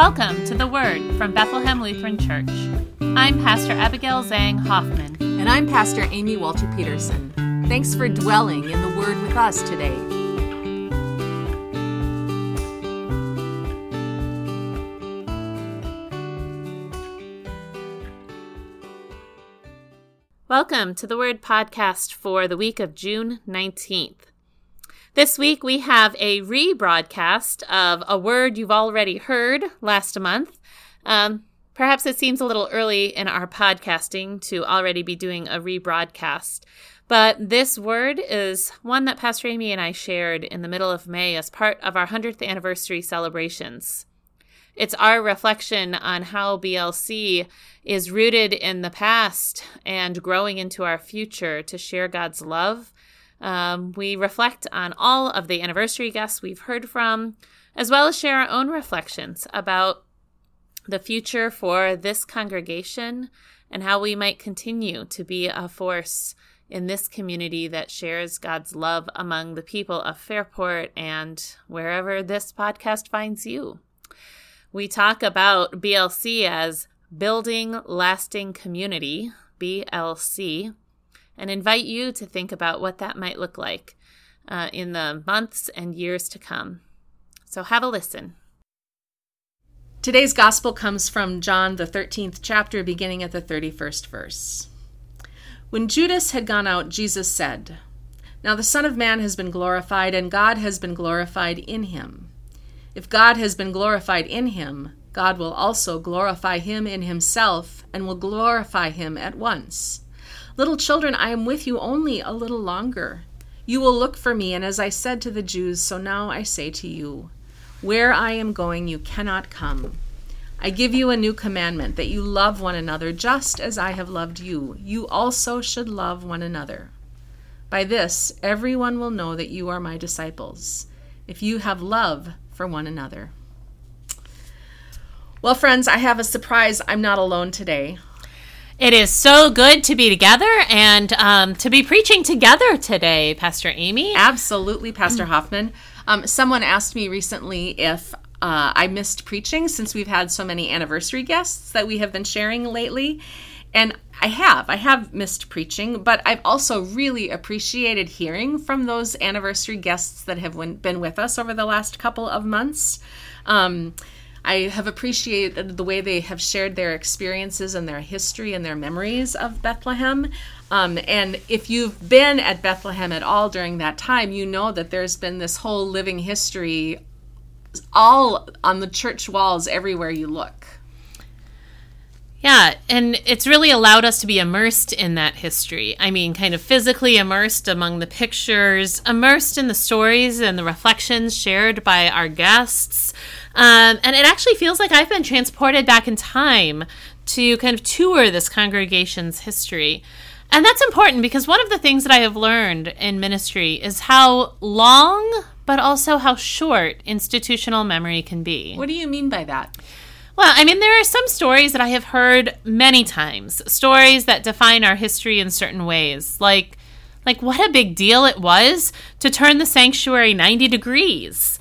Welcome to the Word from Bethlehem Lutheran Church. I'm Pastor Abigail Zhang Hoffman. And I'm Pastor Amy Walter Peterson. Thanks for dwelling in the Word with us today. Welcome to the Word podcast for the week of June 19th. This week we have a rebroadcast of a word you've already heard last month. Um, perhaps it seems a little early in our podcasting to already be doing a rebroadcast, but this word is one that Pastor Amy and I shared in the middle of May as part of our 100th anniversary celebrations. It's our reflection on how BLC is rooted in the past and growing into our future to share God's love um, we reflect on all of the anniversary guests we've heard from, as well as share our own reflections about the future for this congregation and how we might continue to be a force in this community that shares God's love among the people of Fairport and wherever this podcast finds you. We talk about BLC as Building Lasting Community, BLC, and invite you to think about what that might look like uh, in the months and years to come. So have a listen. Today's gospel comes from John, the 13th chapter, beginning at the 31st verse. When Judas had gone out, Jesus said, Now the Son of Man has been glorified, and God has been glorified in him. If God has been glorified in him, God will also glorify him in himself, and will glorify him at once. Little children, I am with you only a little longer. You will look for me, and as I said to the Jews, so now I say to you, Where I am going, you cannot come. I give you a new commandment that you love one another just as I have loved you. You also should love one another. By this, everyone will know that you are my disciples, if you have love for one another. Well, friends, I have a surprise. I'm not alone today. It is so good to be together and um, to be preaching together today, Pastor Amy. Absolutely, Pastor Hoffman. Um, someone asked me recently if uh, I missed preaching since we've had so many anniversary guests that we have been sharing lately. And I have. I have missed preaching, but I've also really appreciated hearing from those anniversary guests that have been with us over the last couple of months. Um, I have appreciated the way they have shared their experiences and their history and their memories of Bethlehem. Um, and if you've been at Bethlehem at all during that time, you know that there's been this whole living history all on the church walls everywhere you look. Yeah, and it's really allowed us to be immersed in that history. I mean, kind of physically immersed among the pictures, immersed in the stories and the reflections shared by our guests. Um, and it actually feels like I've been transported back in time to kind of tour this congregation's history. And that's important because one of the things that I have learned in ministry is how long, but also how short institutional memory can be. What do you mean by that? Well, I mean, there are some stories that I have heard many times, stories that define our history in certain ways, like like what a big deal it was to turn the sanctuary 90 degrees.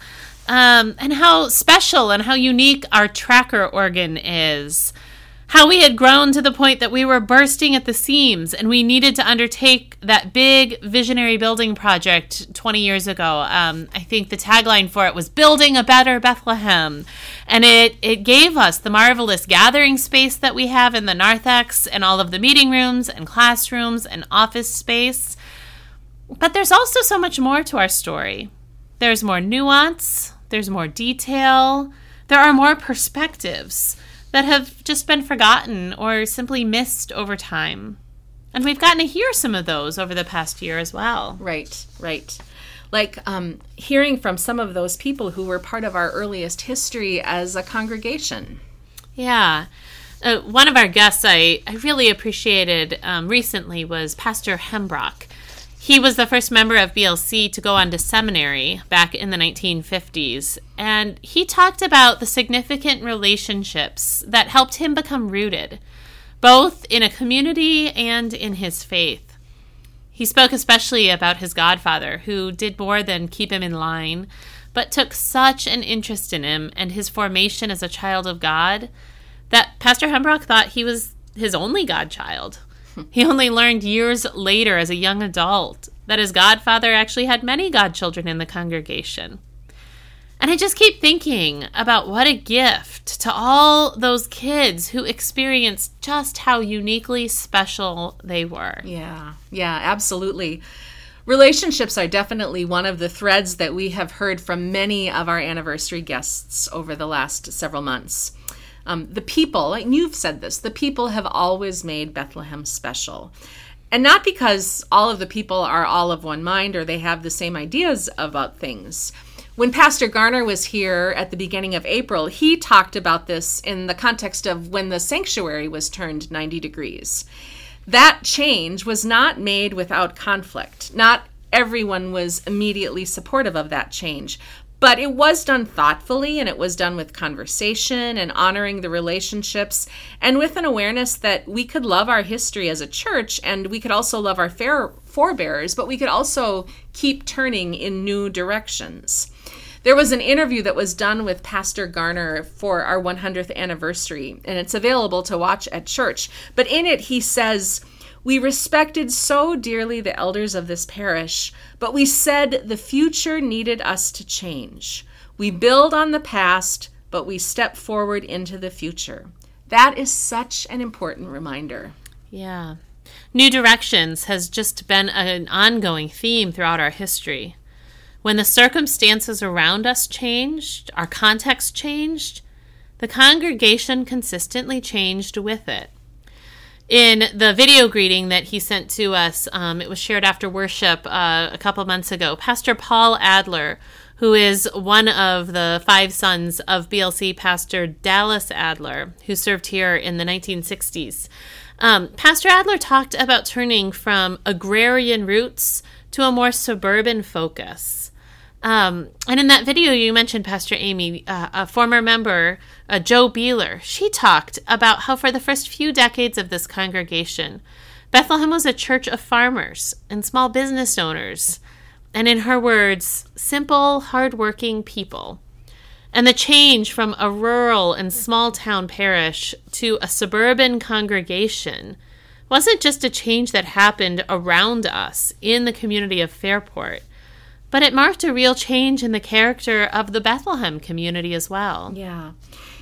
Um, and how special and how unique our tracker organ is how we had grown to the point that we were bursting at the seams and we needed to undertake that big visionary building project 20 years ago. Um, I think the tagline for it was Building a Better Bethlehem. And it, it gave us the marvelous gathering space that we have in the narthex and all of the meeting rooms and classrooms and office space. But there's also so much more to our story. There's more nuance, there's more detail, there are more perspectives that have just been forgotten or simply missed over time. And we've gotten to hear some of those over the past year as well. Right, right. Like um, hearing from some of those people who were part of our earliest history as a congregation. Yeah. Uh, one of our guests I, I really appreciated um, recently was Pastor Hembrock. He was the first member of BLC to go on to seminary back in the 1950s, and he talked about the significant relationships that helped him become rooted, both in a community and in his faith. He spoke especially about his godfather, who did more than keep him in line, but took such an interest in him and his formation as a child of God that Pastor Hembrock thought he was his only godchild. he only learned years later as a young adult that his godfather actually had many godchildren in the congregation. And I just keep thinking about what a gift to all those kids who experienced just how uniquely special they were. Yeah, yeah, absolutely. Relationships are definitely one of the threads that we have heard from many of our anniversary guests over the last several months. Um, the people, and you've said this, the people have always made Bethlehem special. And not because all of the people are all of one mind or they have the same ideas about things when Pastor Garner was here at the beginning of April, he talked about this in the context of when the sanctuary was turned 90 degrees. That change was not made without conflict. Not everyone was immediately supportive of that change, but it was done thoughtfully and it was done with conversation and honoring the relationships and with an awareness that we could love our history as a church and we could also love our fair forebears, but we could also keep turning in new directions. There was an interview that was done with Pastor Garner for our 100th anniversary, and it's available to watch at church. But in it, he says, We respected so dearly the elders of this parish, but we said the future needed us to change. We build on the past, but we step forward into the future. That is such an important reminder. Yeah. New Directions has just been an ongoing theme throughout our history. When the circumstances around us changed, our context changed, the congregation consistently changed with it. In the video greeting that he sent to us, um, it was shared after worship uh, a couple months ago. Pastor Paul Adler, who is one of the five sons of BLC pastor Dallas Adler, who served here in the 1960s, um, Pastor Adler talked about turning from agrarian roots to a more suburban focus. Um, and in that video, you mentioned Pastor Amy, uh, a former member, uh, Joe Beeler. She talked about how for the first few decades of this congregation, Bethlehem was a church of farmers and small business owners, and in her words, simple, hardworking people. And the change from a rural and small town parish to a suburban congregation wasn't just a change that happened around us in the community of Fairport but it marked a real change in the character of the Bethlehem community as well. Yeah.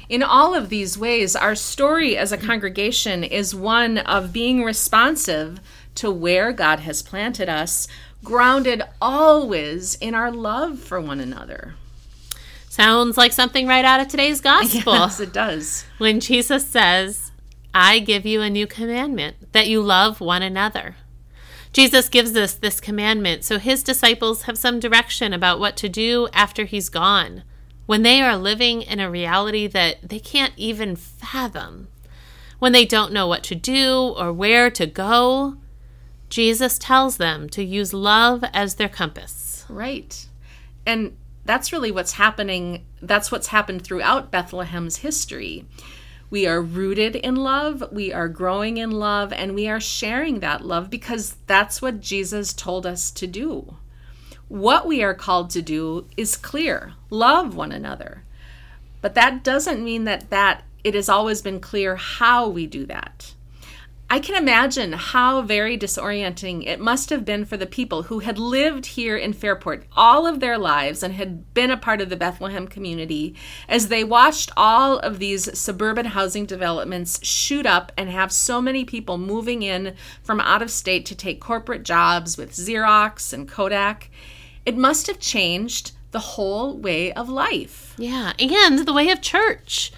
In all of these ways, our story as a congregation is one of being responsive to where God has planted us, grounded always in our love for one another. Sounds like something right out of today's gospel. Yes, it does. When Jesus says, I give you a new commandment, that you love one another. Jesus gives us this commandment so his disciples have some direction about what to do after he's gone, when they are living in a reality that they can't even fathom, when they don't know what to do or where to go. Jesus tells them to use love as their compass. Right. And that's really what's happening. That's what's happened throughout Bethlehem's history. We are rooted in love, we are growing in love, and we are sharing that love because that's what Jesus told us to do. What we are called to do is clear love one another. But that doesn't mean that, that it has always been clear how we do that. I can imagine how very disorienting it must have been for the people who had lived here in Fairport all of their lives and had been a part of the Bethlehem community as they watched all of these suburban housing developments shoot up and have so many people moving in from out of state to take corporate jobs with Xerox and Kodak. It must have changed the whole way of life. Yeah, and the way of church.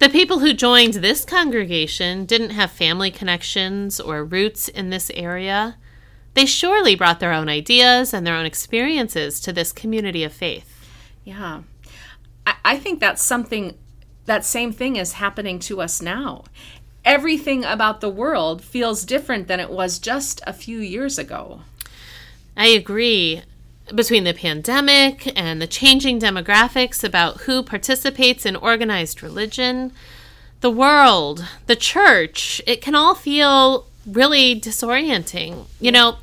The people who joined this congregation didn't have family connections or roots in this area. They surely brought their own ideas and their own experiences to this community of faith. Yeah. I, I think that's something, that same thing is happening to us now. Everything about the world feels different than it was just a few years ago. I agree between the pandemic and the changing demographics about who participates in organized religion, the world, the church, it can all feel really disorienting. You know,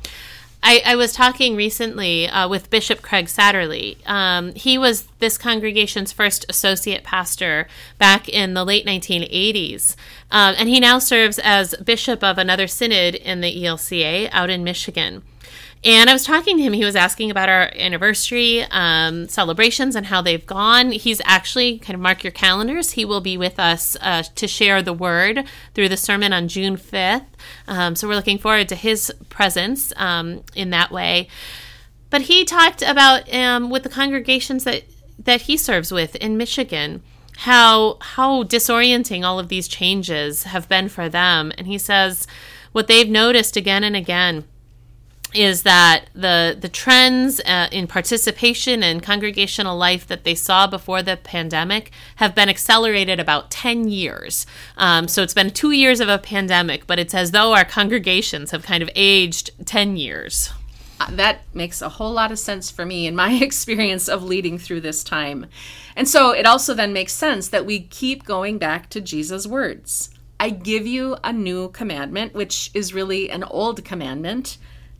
I, I was talking recently uh, with Bishop Craig Satterlee. Um, he was this congregation's first associate pastor back in the late 1980s. Um, and he now serves as bishop of another synod in the ELCA out in Michigan. And I was talking to him. He was asking about our anniversary um, celebrations and how they've gone. He's actually kind of mark your calendars. He will be with us uh, to share the word through the sermon on June 5th. Um, so we're looking forward to his presence um, in that way. But he talked about um, with the congregations that, that he serves with in Michigan how how disorienting all of these changes have been for them. And he says what they've noticed again and again is that the the trends uh, in participation and congregational life that they saw before the pandemic have been accelerated about 10 years. Um, so it's been two years of a pandemic, but it's as though our congregations have kind of aged 10 years. Uh, that makes a whole lot of sense for me in my experience of leading through this time. And so it also then makes sense that we keep going back to Jesus' words. I give you a new commandment, which is really an old commandment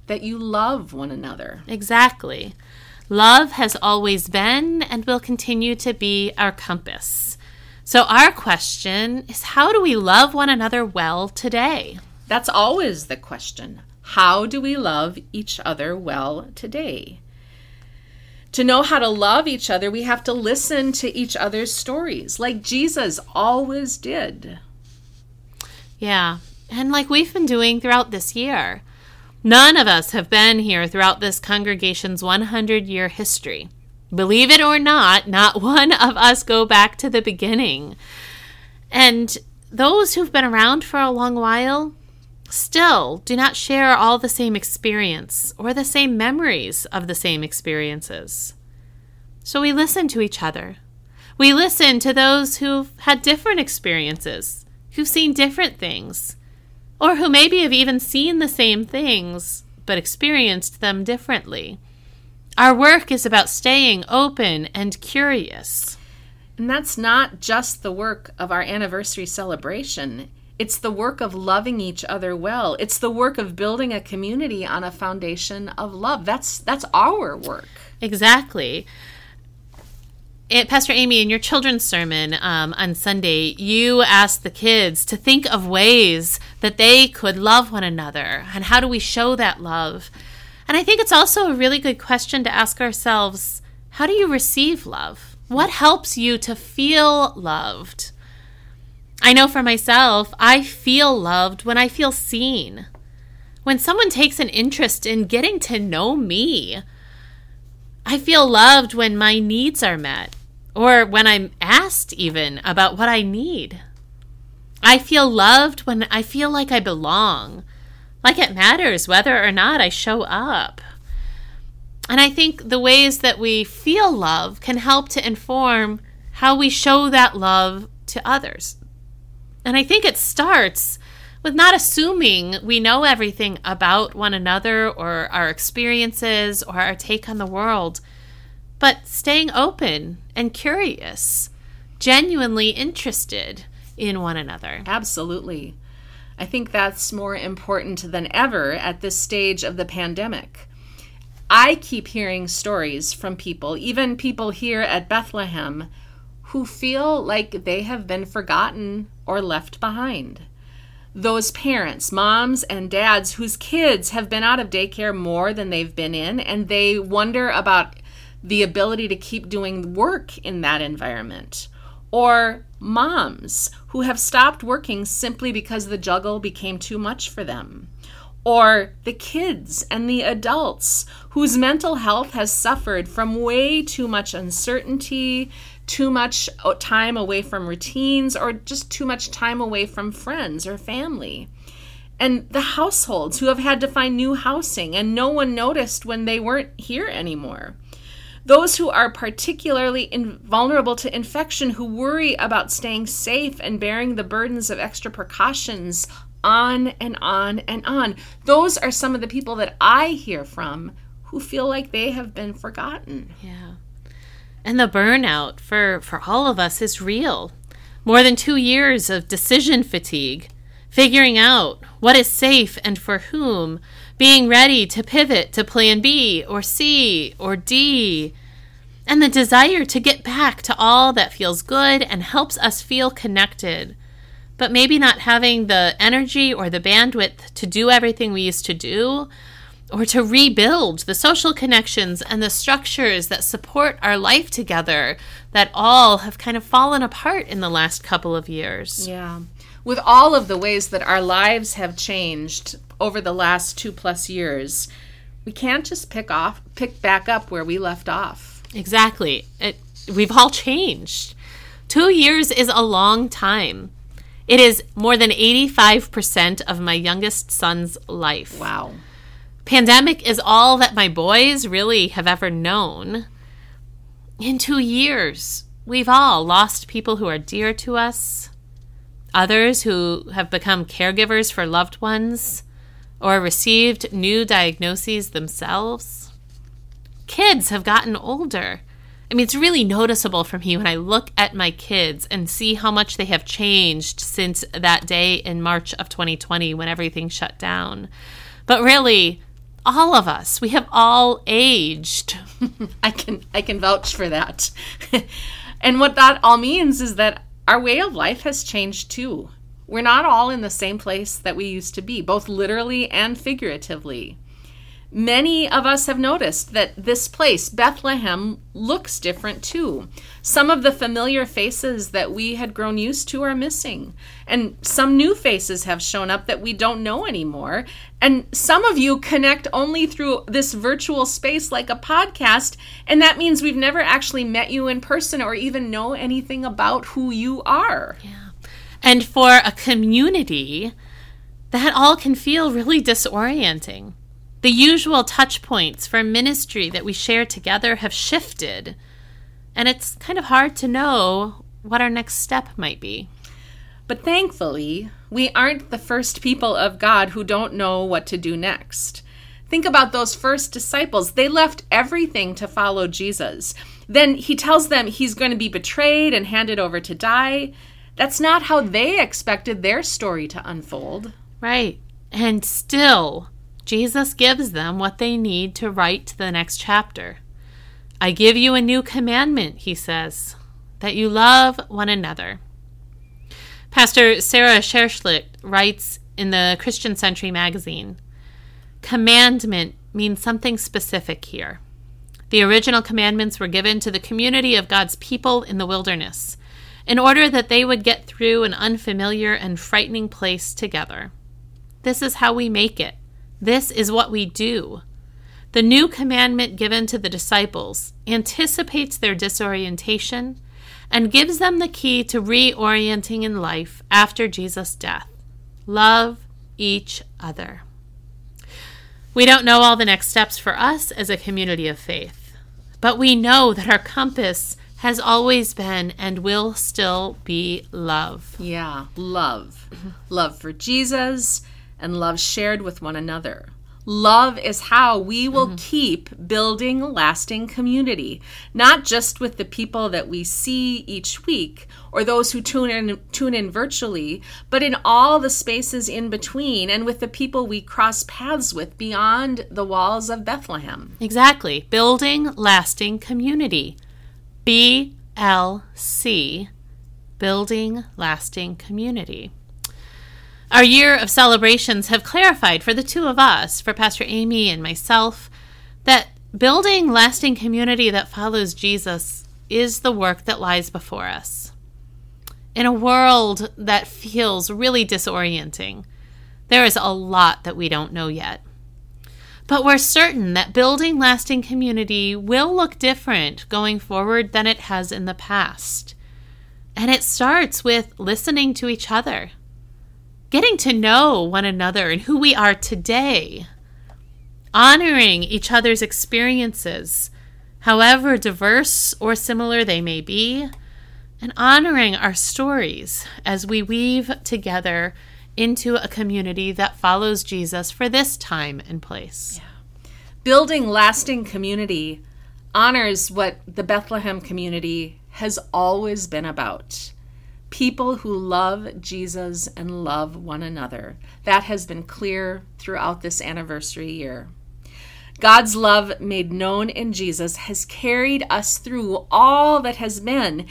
that you love one another. Exactly. Love has always been and will continue to be our compass. So, our question is how do we love one another well today? That's always the question. How do we love each other well today? To know how to love each other, we have to listen to each other's stories, like Jesus always did. Yeah, and like we've been doing throughout this year. None of us have been here throughout this congregation's 100 year history. Believe it or not, not one of us go back to the beginning. And those who've been around for a long while still do not share all the same experience or the same memories of the same experiences. So we listen to each other. We listen to those who've had different experiences, who've seen different things, or who maybe have even seen the same things but experienced them differently. Our work is about staying open and curious. And that's not just the work of our anniversary celebration. It's the work of loving each other well. It's the work of building a community on a foundation of love. That's that's our work. Exactly. It, Pastor Amy, in your children's sermon um, on Sunday, you asked the kids to think of ways that they could love one another and how do we show that love. And I think it's also a really good question to ask ourselves how do you receive love? What helps you to feel loved? I know for myself, I feel loved when I feel seen. When someone takes an interest in getting to know me, I feel loved when my needs are met or when I'm asked even about what I need. I feel loved when I feel like I belong, like it matters whether or not I show up. And I think the ways that we feel love can help to inform how we show that love to others. And I think it starts with not assuming we know everything about one another or our experiences or our take on the world but staying open and curious, genuinely interested in one another. Absolutely. I think that's more important than ever at this stage of the pandemic. I keep hearing stories from people, even people here at Bethlehem, who feel like they have been forgotten or left behind. Those parents, moms and dads, whose kids have been out of daycare more than they've been in, and they wonder about the ability to keep doing work in that environment. Or moms who have stopped working simply because the juggle became too much for them. Or the kids and the adults whose mental health has suffered from way too much uncertainty, too much time away from routines, or just too much time away from friends or family. And the households who have had to find new housing and no one noticed when they weren't here anymore those who are particularly vulnerable to infection, who worry about staying safe and bearing the burdens of extra precautions, on and on and on. Those are some of the people that I hear from who feel like they have been forgotten. Yeah. And the burnout for, for all of us is real. More than two years of decision fatigue, figuring out what is safe and for whom, being ready to pivot to plan B or C or D, and the desire to get back to all that feels good and helps us feel connected, but maybe not having the energy or the bandwidth to do everything we used to do or to rebuild the social connections and the structures that support our life together that all have kind of fallen apart in the last couple of years. Yeah. With all of the ways that our lives have changed over the last two plus years, we can't just pick off pick back up where we left off. Exactly. It, we've all changed. Two years is a long time. It is more than 85% of my youngest son's life. Wow. Pandemic is all that my boys really have ever known. In two years, we've all lost people who are dear to us, others who have become caregivers for loved ones, or received new diagnoses themselves. Kids have gotten older. I mean, it's really noticeable for me when I look at my kids and see how much they have changed since that day in March of 2020 when everything shut down. But really, all of us we have all aged i can i can vouch for that and what that all means is that our way of life has changed too we're not all in the same place that we used to be both literally and figuratively Many of us have noticed that this place, Bethlehem, looks different too. Some of the familiar faces that we had grown used to are missing, and some new faces have shown up that we don't know anymore. And some of you connect only through this virtual space like a podcast, and that means we've never actually met you in person or even know anything about who you are. Yeah. And for a community, that all can feel really disorienting. The usual touch points for ministry that we share together have shifted, and it's kind of hard to know what our next step might be. But thankfully, we aren't the first people of God who don't know what to do next. Think about those first disciples. They left everything to follow Jesus. Then he tells them he's going to be betrayed and handed over to die. That's not how they expected their story to unfold. Right. And still, Jesus gives them what they need to write to the next chapter. I give you a new commandment, he says, that you love one another. Pastor Sarah Scherschligt writes in the Christian Century magazine Commandment means something specific here. The original commandments were given to the community of God's people in the wilderness in order that they would get through an unfamiliar and frightening place together. This is how we make it this is what we do. The new commandment given to the disciples anticipates their disorientation and gives them the key to reorienting in life after Jesus' death love each other. We don't know all the next steps for us as a community of faith, but we know that our compass has always been and will still be love. Yeah, love. love for Jesus and love shared with one another. Love is how we will mm-hmm. keep building lasting community, not just with the people that we see each week or those who tune in tune in virtually, but in all the spaces in between and with the people we cross paths with beyond the walls of Bethlehem. Exactly. Building lasting community. BLC. Building lasting community. Our year of celebrations have clarified for the two of us, for Pastor Amy and myself, that building lasting community that follows Jesus is the work that lies before us. In a world that feels really disorienting, there is a lot that we don't know yet. But we're certain that building lasting community will look different going forward than it has in the past. And it starts with listening to each other getting to know one another and who we are today, honoring each other's experiences, however diverse or similar they may be, and honoring our stories as we weave together into a community that follows Jesus for this time and place. Yeah. Building lasting community honors what the Bethlehem community has always been about people who love Jesus and love one another. That has been clear throughout this anniversary year. God's love made known in Jesus has carried us through all that has been.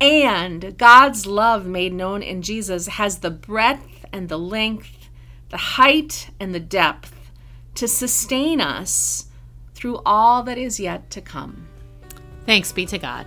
And God's love made known in Jesus has the breadth and the length, the height and the depth to sustain us through all that is yet to come. Thanks be to God.